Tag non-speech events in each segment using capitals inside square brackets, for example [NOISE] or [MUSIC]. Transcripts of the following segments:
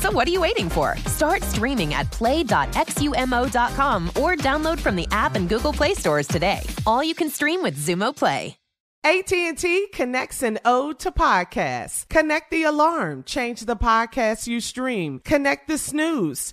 So what are you waiting for? Start streaming at play.xumo.com or download from the app and Google Play stores today. All you can stream with Xumo Play. AT&T connects an ode to podcasts. Connect the alarm, change the podcast you stream. Connect the snooze.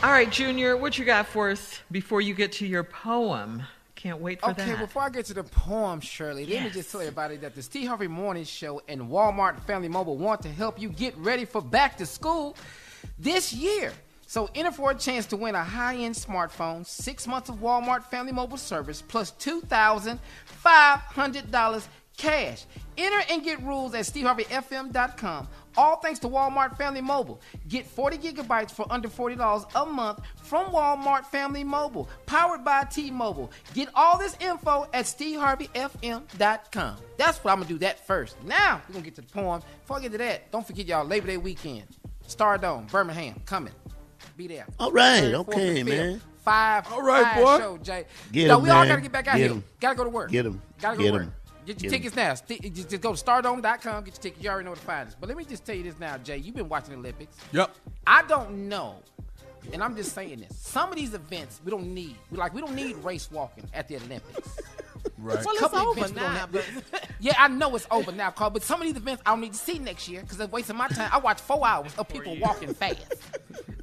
All right, Junior, what you got for us before you get to your poem? Can't wait for okay, that. Okay, before I get to the poem, Shirley, let me just tell everybody that the Steve Harvey Morning Show and Walmart Family Mobile want to help you get ready for back to school this year. So enter for a chance to win a high-end smartphone, six months of Walmart Family Mobile service, plus two thousand five hundred dollars cash. Enter and get rules at SteveHarveyFM.com. All thanks to Walmart Family Mobile. Get 40 gigabytes for under $40 a month from Walmart Family Mobile, powered by T-Mobile. Get all this info at SteveHarveyFM.com. That's what I'm gonna do that first. Now we're gonna get to the poem. Before I get to that, don't forget y'all Labor Day weekend. Stardome, Birmingham, coming. Be there. All right, Third, okay, and man. Five. All right, five boy. Show, Jay. Get no, 'em, we all gotta get back out Get here. 'em. Gotta go to work. Get 'em. Gotta go Get to work. 'em. Get your tickets now. Sti- Just, just go to stardome.com. Get your tickets. You already know where to find us. But let me just tell you this now, Jay. You've been watching the Olympics. Yep. I don't know, and I'm just saying this. Some of these events we don't need. We like we don't need race walking at the Olympics. [LAUGHS] Right. Well, it's over events we don't now, have, but- [LAUGHS] yeah, I know it's over now, Carl. But some of these events I don't need to see next year because they're wasting my time. I watch four hours of people [LAUGHS] walking fast.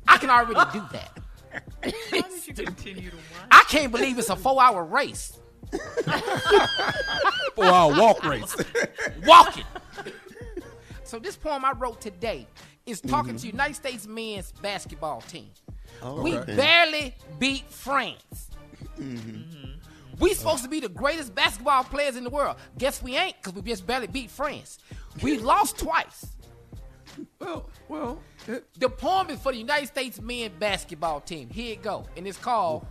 I can already do that. Why did you continue to watch? I can't believe it's a four-hour race. [LAUGHS] Four hour walk race. [LAUGHS] walking. so this poem I wrote today is talking Mm-hmm. to United States men's basketball team. Oh, we okay. barely beat France. Mm-hmm. We supposed to be the greatest basketball players in the world. Guess we ain't, because we just barely beat France. We [LAUGHS] lost twice. well, well, it, The poem is for the United States men's basketball team. Here it go, and it's called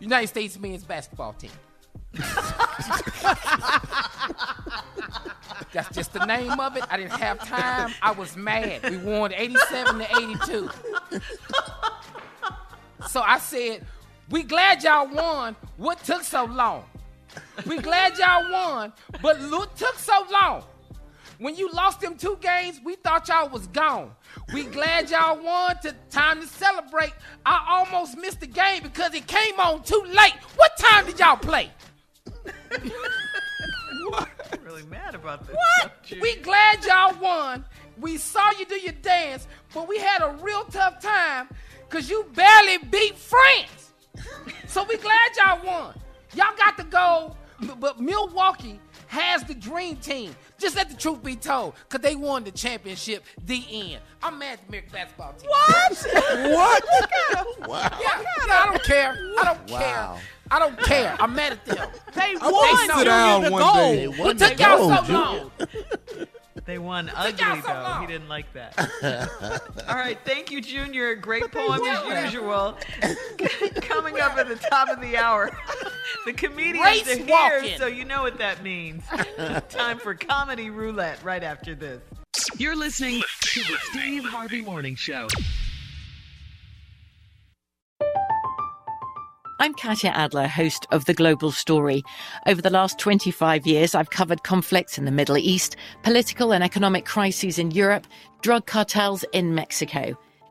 United States men's basketball team. [LAUGHS] That's just the name of it. I didn't have time. I was mad. We won 87 to 82. So I said, "We glad y'all won. What took so long? We glad y'all won, but what took so long? When you lost them two games, we thought y'all was gone. We glad y'all won. To time to celebrate. I almost missed the game because it came on too late. What time did y'all play? I'm really mad about this. What? We glad y'all won. We saw you do your dance, but we had a real tough time because you barely beat France. So we glad y'all won. Y'all got to go, but Milwaukee has the dream team. Just let the truth be told, because they won the championship, the end. I'm mad at the American basketball team. What? What? [LAUGHS] Yeah, yeah, I don't care. I don't care. I don't care. I'm mad at them. They I won to sit down the one goal. day. What took y'all so long? They won ugly, so though. long. He didn't like that. [LAUGHS] All right. Thank you, Junior. Great poem as usual. [LAUGHS] Coming up at the top of the hour. The comedians Race are here, walking. so you know what that means. [LAUGHS] Time for Comedy Roulette right after this. You're listening to the Steve Harvey Morning Show. I'm Katya Adler, host of The Global Story. Over the last 25 years, I've covered conflicts in the Middle East, political and economic crises in Europe, drug cartels in Mexico.